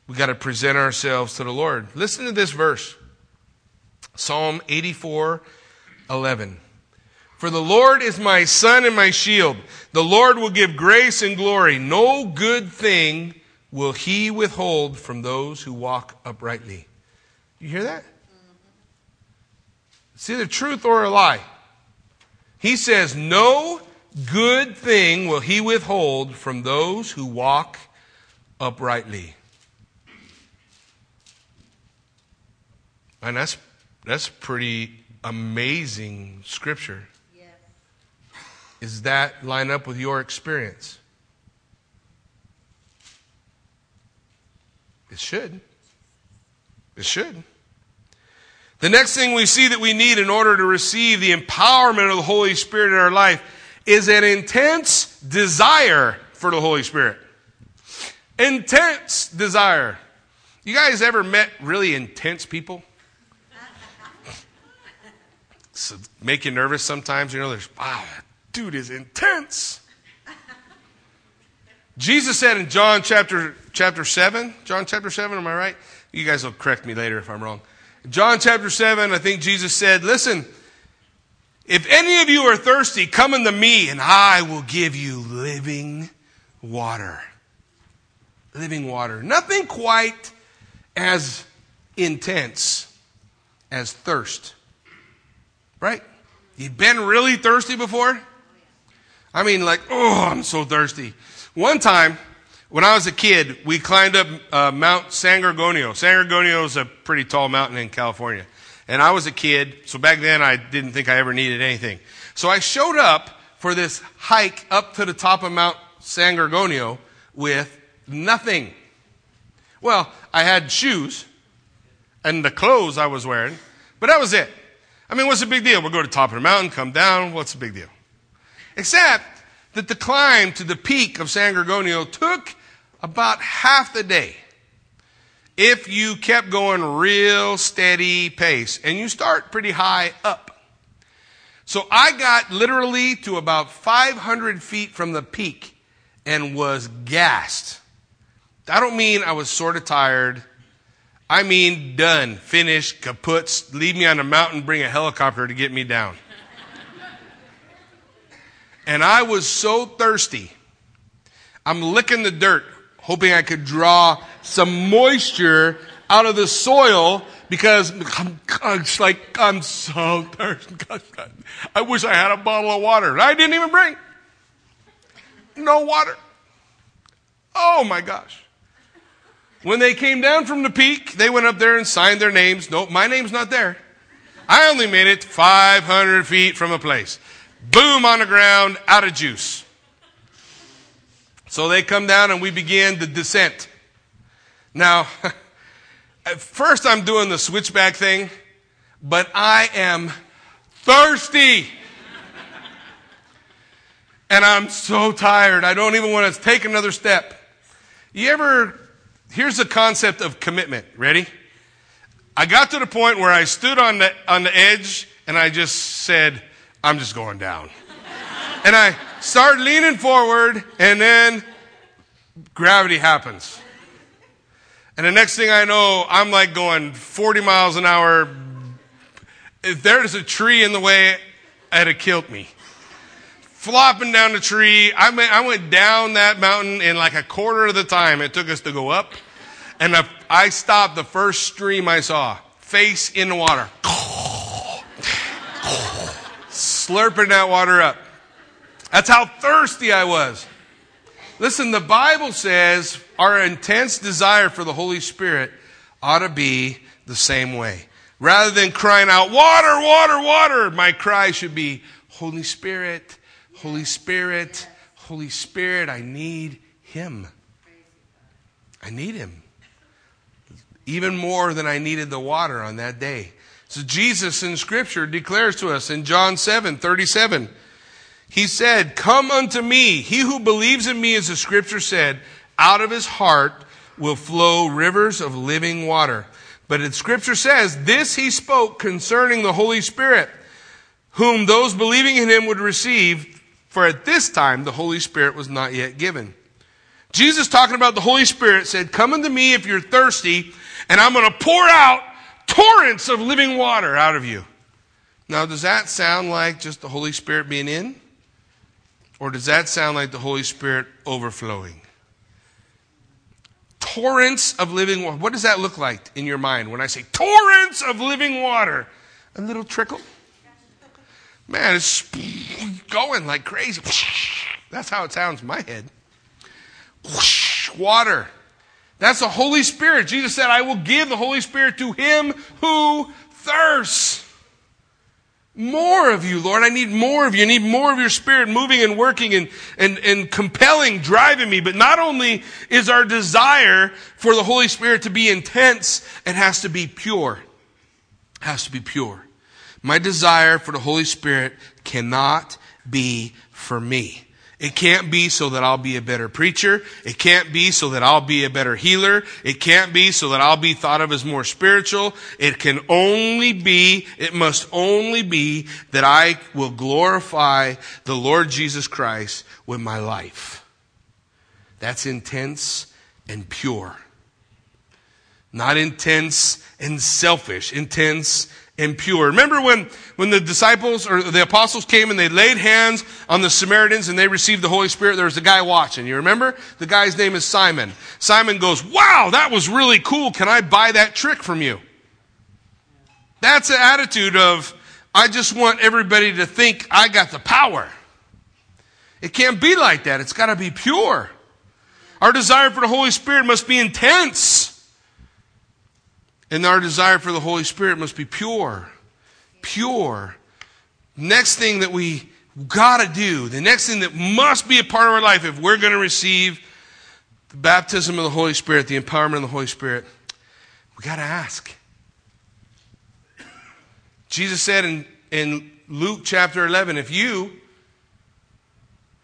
We've got to present ourselves to the Lord. Listen to this verse Psalm 84 11. For the Lord is my sun and my shield. The Lord will give grace and glory. No good thing will he withhold from those who walk uprightly. You hear that? It's either truth or a lie. He says, No good thing will he withhold from those who walk uprightly. And that's, that's pretty amazing scripture. Is that line up with your experience? It should. It should. The next thing we see that we need in order to receive the empowerment of the Holy Spirit in our life is an intense desire for the Holy Spirit. Intense desire. You guys ever met really intense people? So make you nervous sometimes. You know, there's, wow, dude is intense. Jesus said in John chapter, chapter 7, John chapter 7, am I right? You guys will correct me later if I'm wrong. John chapter 7, I think Jesus said, Listen, if any of you are thirsty, come unto me and I will give you living water. Living water. Nothing quite as intense as thirst. Right? You've been really thirsty before? I mean, like, oh, I'm so thirsty. One time, when I was a kid, we climbed up uh, Mount San Gorgonio. San Gorgonio is a pretty tall mountain in California. And I was a kid, so back then I didn't think I ever needed anything. So I showed up for this hike up to the top of Mount San Gorgonio with nothing. Well, I had shoes and the clothes I was wearing, but that was it. I mean, what's the big deal? We'll go to the top of the mountain, come down. What's the big deal? Except that the climb to the peak of San Gorgonio took about half the day if you kept going real steady pace and you start pretty high up. So I got literally to about 500 feet from the peak and was gassed. I don't mean I was sort of tired. I mean done, finished, kaput, leave me on a mountain, bring a helicopter to get me down. And I was so thirsty. I'm licking the dirt, hoping I could draw some moisture out of the soil because I'm, it's like I'm so thirsty. I wish I had a bottle of water. I didn't even bring. No water. Oh my gosh. When they came down from the peak, they went up there and signed their names. Nope, my name's not there. I only made it 500 feet from a place. Boom on the ground, out of juice. So they come down and we begin the descent. Now, at first I'm doing the switchback thing, but I am thirsty. and I'm so tired. I don't even want to take another step. You ever, here's the concept of commitment. Ready? I got to the point where I stood on the, on the edge and I just said, I'm just going down. and I start leaning forward, and then gravity happens. And the next thing I know, I'm like going 40 miles an hour. If there's a tree in the way, it'd have killed me. Flopping down the tree. I I went down that mountain in like a quarter of the time it took us to go up. And I stopped the first stream I saw, face in the water slurping that water up. That's how thirsty I was. Listen, the Bible says our intense desire for the Holy Spirit ought to be the same way. Rather than crying out, water, water, water, my cry should be, Holy Spirit, Holy Spirit, Holy Spirit, I need Him. I need Him. Even more than I needed the water on that day. So Jesus in scripture declares to us in John 7, 37, he said, come unto me. He who believes in me, as the scripture said, out of his heart will flow rivers of living water. But the scripture says, this he spoke concerning the Holy Spirit, whom those believing in him would receive, for at this time the Holy Spirit was not yet given. Jesus talking about the Holy Spirit said, come unto me if you're thirsty, and I'm going to pour out torrents of living water out of you. Now, does that sound like just the Holy Spirit being in? Or does that sound like the Holy Spirit overflowing? Torrents of living water. What does that look like in your mind when I say torrents of living water? A little trickle? Man, it's going like crazy. That's how it sounds in my head. Water. That's the Holy Spirit. Jesus said, I will give the Holy Spirit to him who thirsts. More of you, Lord. I need more of you. I need more of your spirit moving and working and, and, and compelling, driving me. But not only is our desire for the Holy Spirit to be intense, it has to be pure. It has to be pure. My desire for the Holy Spirit cannot be for me. It can't be so that I'll be a better preacher. It can't be so that I'll be a better healer. It can't be so that I'll be thought of as more spiritual. It can only be, it must only be that I will glorify the Lord Jesus Christ with my life. That's intense and pure. Not intense and selfish, intense and pure. Remember when, when the disciples or the apostles came and they laid hands on the Samaritans and they received the Holy Spirit? There was a guy watching. You remember? The guy's name is Simon. Simon goes, Wow, that was really cool. Can I buy that trick from you? That's the attitude of, I just want everybody to think I got the power. It can't be like that. It's got to be pure. Our desire for the Holy Spirit must be intense. And our desire for the Holy Spirit must be pure. Pure. Next thing that we gotta do, the next thing that must be a part of our life if we're gonna receive the baptism of the Holy Spirit, the empowerment of the Holy Spirit, we gotta ask. Jesus said in, in Luke chapter 11, if you,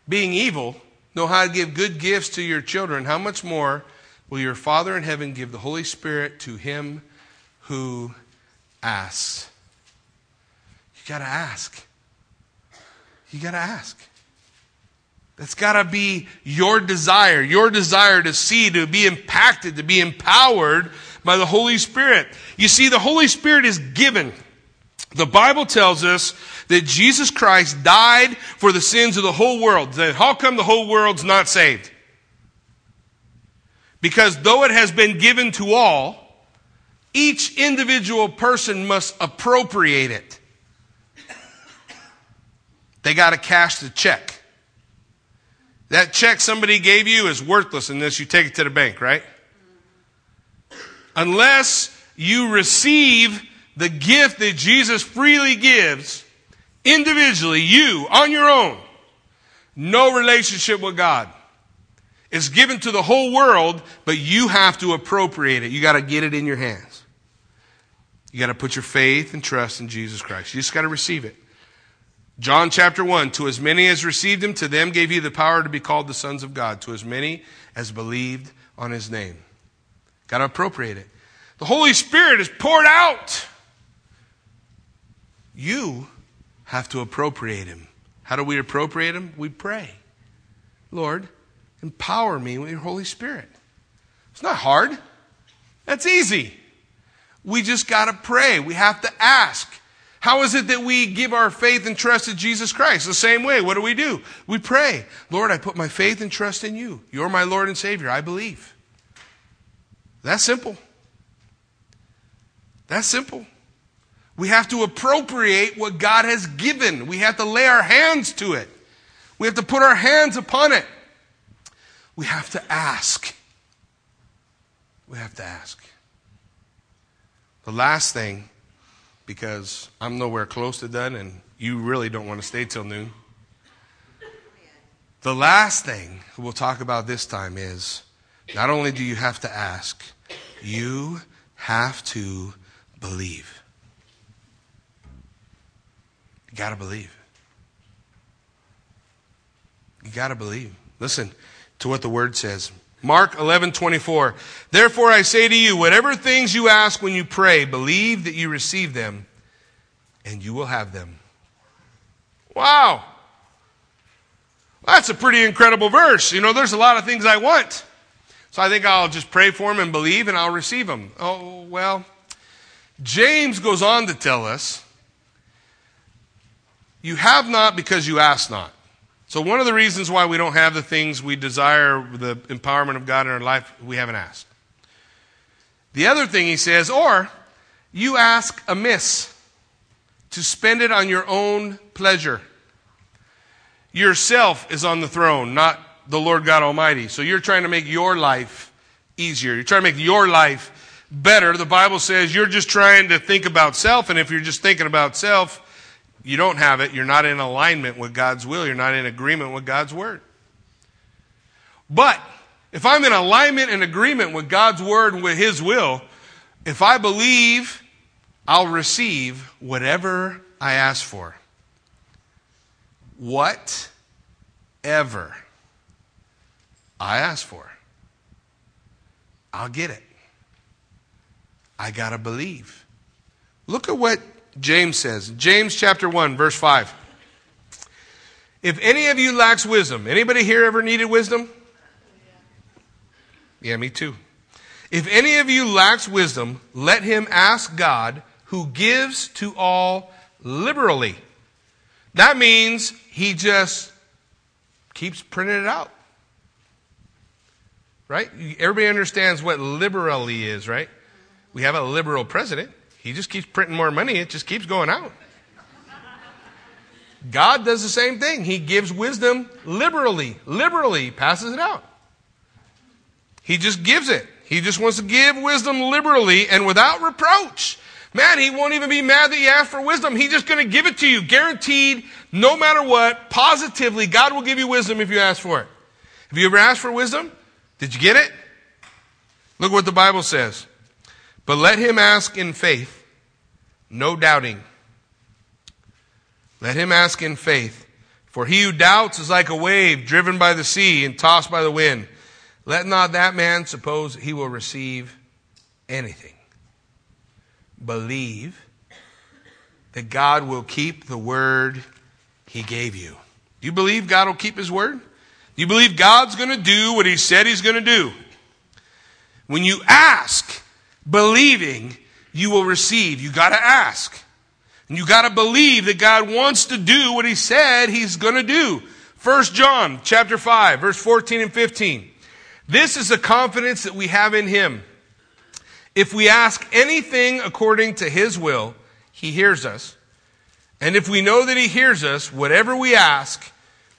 being evil, know how to give good gifts to your children, how much more will your Father in heaven give the Holy Spirit to him who asks. You got to ask. You got to ask. That's got to be your desire, your desire to see, to be impacted, to be empowered by the Holy Spirit. You see, the Holy Spirit is given. The Bible tells us that Jesus Christ died for the sins of the whole world. Then How come the whole world's not saved? Because though it has been given to all, each individual person must appropriate it. They got to cash the check. That check somebody gave you is worthless unless you take it to the bank, right? Unless you receive the gift that Jesus freely gives individually, you on your own, no relationship with God. It's given to the whole world, but you have to appropriate it. You got to get it in your hands. You got to put your faith and trust in Jesus Christ. You just got to receive it. John chapter 1 To as many as received him, to them gave he the power to be called the sons of God, to as many as believed on his name. Got to appropriate it. The Holy Spirit is poured out. You have to appropriate him. How do we appropriate him? We pray. Lord, empower me with your Holy Spirit. It's not hard. That's easy. We just got to pray. We have to ask. How is it that we give our faith and trust in Jesus Christ? The same way. What do we do? We pray. Lord, I put my faith and trust in you. You're my Lord and Savior. I believe. That's simple. That's simple. We have to appropriate what God has given. We have to lay our hands to it. We have to put our hands upon it. We have to ask. We have to ask. The last thing, because I'm nowhere close to done and you really don't want to stay till noon. The last thing we'll talk about this time is not only do you have to ask, you have to believe. You got to believe. You got to believe. Listen to what the word says. Mark 11:24 Therefore I say to you whatever things you ask when you pray believe that you receive them and you will have them. Wow. That's a pretty incredible verse. You know, there's a lot of things I want. So I think I'll just pray for them and believe and I'll receive them. Oh, well, James goes on to tell us you have not because you ask not. So, one of the reasons why we don't have the things we desire, the empowerment of God in our life, we haven't asked. The other thing he says, or you ask amiss to spend it on your own pleasure. Yourself is on the throne, not the Lord God Almighty. So you're trying to make your life easier. You're trying to make your life better. The Bible says you're just trying to think about self, and if you're just thinking about self, you don't have it, you're not in alignment with God's will. You're not in agreement with God's word. But if I'm in alignment and agreement with God's word and with His will, if I believe, I'll receive whatever I ask for. Whatever I ask for, I'll get it. I got to believe. Look at what James says. James chapter 1 verse 5. If any of you lacks wisdom, anybody here ever needed wisdom? Yeah, me too. If any of you lacks wisdom, let him ask God, who gives to all liberally. That means he just keeps printing it out. Right? Everybody understands what liberally is, right? We have a liberal president. He just keeps printing more money, it just keeps going out. God does the same thing. He gives wisdom liberally, liberally passes it out. He just gives it. He just wants to give wisdom liberally and without reproach. Man, he won't even be mad that you ask for wisdom. He's just going to give it to you, guaranteed, no matter what, positively. God will give you wisdom if you ask for it. Have you ever asked for wisdom? Did you get it? Look what the Bible says. But let him ask in faith, no doubting. Let him ask in faith. For he who doubts is like a wave driven by the sea and tossed by the wind. Let not that man suppose he will receive anything. Believe that God will keep the word he gave you. Do you believe God will keep his word? Do you believe God's going to do what he said he's going to do? When you ask, believing, you will receive. You got to ask. And you got to believe that God wants to do what he said he's going to do. 1 John chapter 5 verse 14 and 15. This is the confidence that we have in him. If we ask anything according to his will, he hears us. And if we know that he hears us, whatever we ask,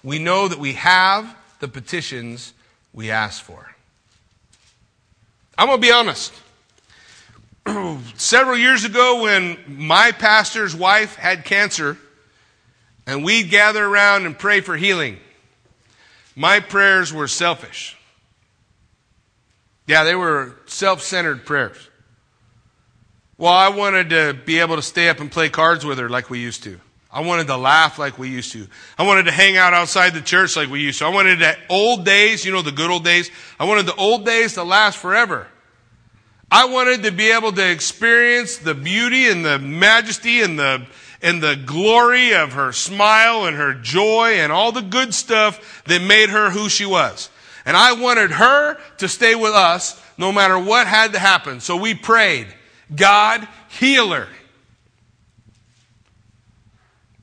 we know that we have the petitions we ask for. I'm going to be honest. Several years ago, when my pastor's wife had cancer, and we'd gather around and pray for healing, my prayers were selfish. Yeah, they were self centered prayers. Well, I wanted to be able to stay up and play cards with her like we used to. I wanted to laugh like we used to. I wanted to hang out outside the church like we used to. I wanted the old days, you know, the good old days. I wanted the old days to last forever. I wanted to be able to experience the beauty and the majesty and the, and the glory of her smile and her joy and all the good stuff that made her who she was. And I wanted her to stay with us no matter what had to happen. So we prayed, God, heal her.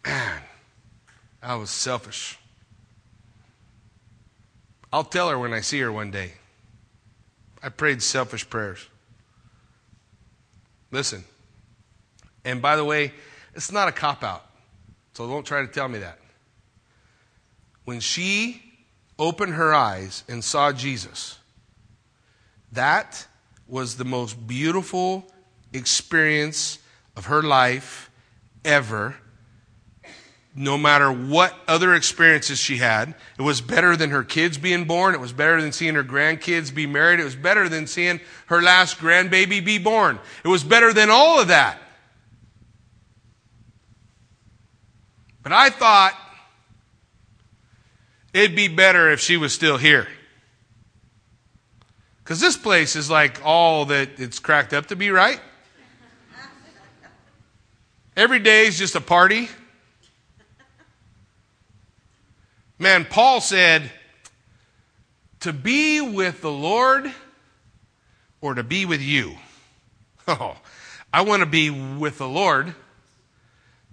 Man, I was selfish. I'll tell her when I see her one day. I prayed selfish prayers. Listen. And by the way, it's not a cop out. So don't try to tell me that. When she opened her eyes and saw Jesus, that was the most beautiful experience of her life ever. No matter what other experiences she had, it was better than her kids being born. It was better than seeing her grandkids be married. It was better than seeing her last grandbaby be born. It was better than all of that. But I thought It'd be better if she was still here. Because this place is like all that it's cracked up to be, right? Every day is just a party. Man, Paul said, to be with the Lord or to be with you. Oh, I want to be with the Lord,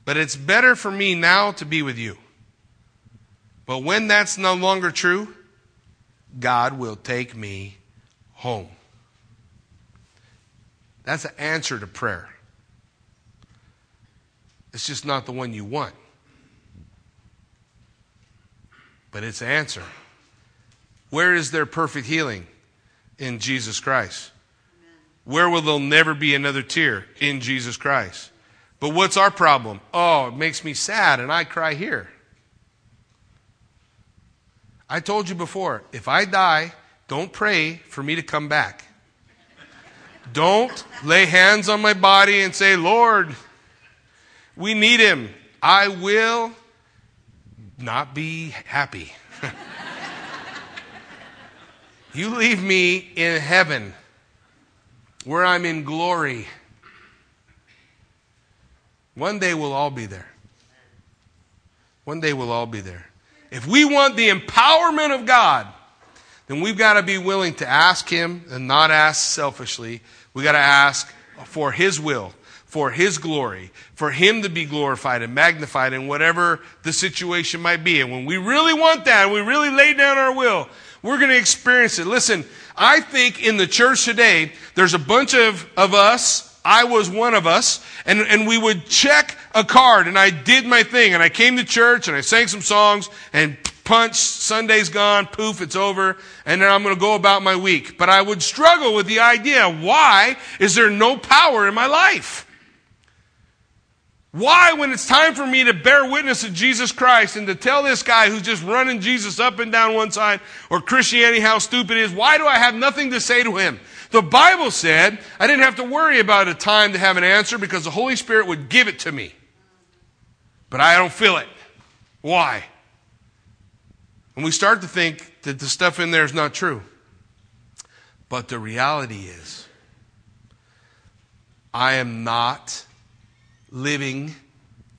but it's better for me now to be with you. But when that's no longer true, God will take me home. That's an answer to prayer. It's just not the one you want. But it's an answer. Where is their perfect healing? In Jesus Christ. Where will there never be another tear? In Jesus Christ. But what's our problem? Oh, it makes me sad and I cry here. I told you before, if I die, don't pray for me to come back. Don't lay hands on my body and say, Lord, we need him. I will not be happy. you leave me in heaven where I'm in glory. One day we'll all be there. One day we'll all be there. If we want the empowerment of God, then we've got to be willing to ask Him and not ask selfishly. We've got to ask for His will, for His glory, for Him to be glorified and magnified in whatever the situation might be. And when we really want that, and we really lay down our will, we're going to experience it. Listen, I think in the church today, there's a bunch of, of us, I was one of us, and, and we would check a card, and I did my thing, and I came to church, and I sang some songs, and punch, Sunday's gone, poof, it's over, and then I'm going to go about my week. But I would struggle with the idea, why is there no power in my life? Why, when it's time for me to bear witness of Jesus Christ and to tell this guy who's just running Jesus up and down one side or Christianity how stupid it is, why do I have nothing to say to him? The Bible said I didn't have to worry about a time to have an answer because the Holy Spirit would give it to me. But I don't feel it. Why? And we start to think that the stuff in there is not true. But the reality is, I am not living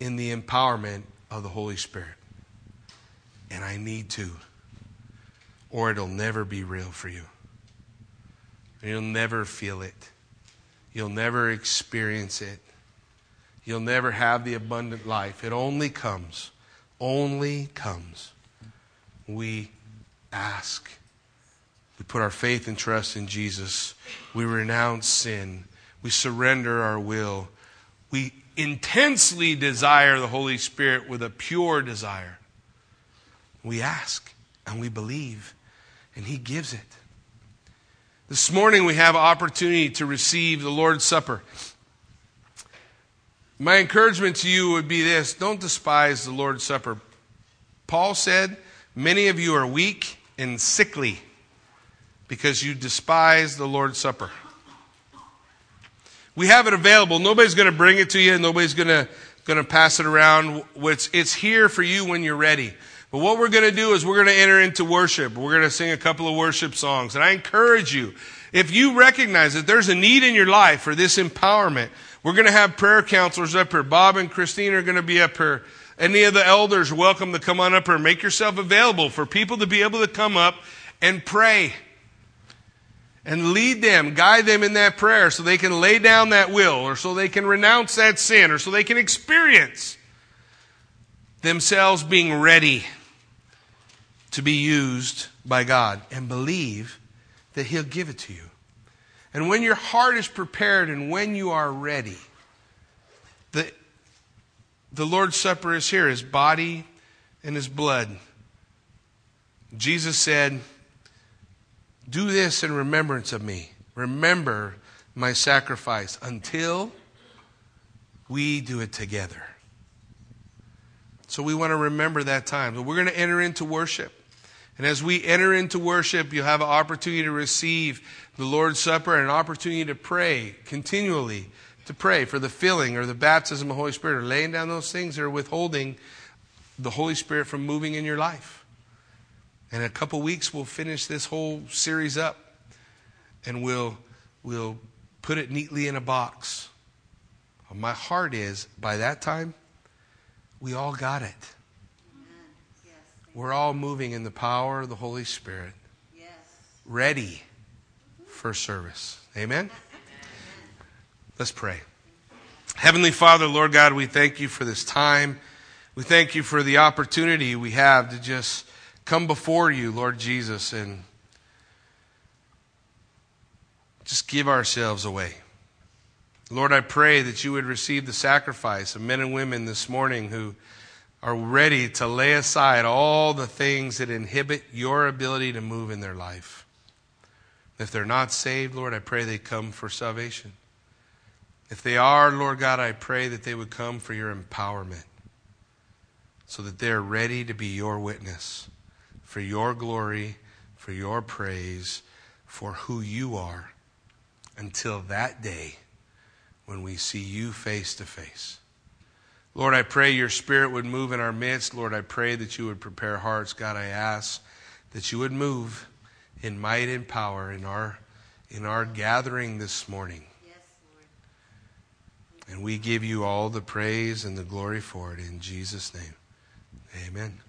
in the empowerment of the Holy Spirit. And I need to, or it'll never be real for you. You'll never feel it. You'll never experience it. You'll never have the abundant life. It only comes, only comes. We ask. We put our faith and trust in Jesus. We renounce sin. We surrender our will. We intensely desire the Holy Spirit with a pure desire. We ask and we believe, and He gives it. This morning we have opportunity to receive the Lord's Supper. My encouragement to you would be this don't despise the Lord's Supper. Paul said, Many of you are weak and sickly because you despise the Lord's Supper. We have it available. Nobody's going to bring it to you. Nobody's going to, going to pass it around. It's, it's here for you when you're ready. But what we're going to do is we're going to enter into worship. We're going to sing a couple of worship songs. And I encourage you, if you recognize that there's a need in your life for this empowerment, we're going to have prayer counselors up here. Bob and Christine are going to be up here. Any of the elders welcome to come on up here. Make yourself available for people to be able to come up and pray. And lead them, guide them in that prayer so they can lay down that will, or so they can renounce that sin, or so they can experience themselves being ready to be used by God and believe that He'll give it to you. And when your heart is prepared and when you are ready, the, the Lord's Supper is here, His body and His blood. Jesus said, Do this in remembrance of me. Remember my sacrifice until we do it together. So we want to remember that time. So we're going to enter into worship. And as we enter into worship, you'll have an opportunity to receive the Lord's Supper and an opportunity to pray continually, to pray for the filling or the baptism of the Holy Spirit, or laying down those things that are withholding the Holy Spirit from moving in your life. And in a couple weeks, we'll finish this whole series up and we'll, we'll put it neatly in a box. My heart is, by that time, we all got it. Yes. We're all moving in the power of the Holy Spirit, yes. ready for service. Amen? Let's pray. Heavenly Father, Lord God, we thank you for this time. We thank you for the opportunity we have to just come before you, Lord Jesus, and just give ourselves away. Lord, I pray that you would receive the sacrifice of men and women this morning who are ready to lay aside all the things that inhibit your ability to move in their life. If they're not saved, Lord, I pray they come for salvation. If they are, Lord God, I pray that they would come for your empowerment so that they're ready to be your witness for your glory, for your praise, for who you are until that day when we see you face to face. Lord, I pray your spirit would move in our midst. Lord, I pray that you would prepare hearts. God, I ask that you would move in might and power in our in our gathering this morning. Yes, Lord. And we give you all the praise and the glory for it in Jesus' name. Amen.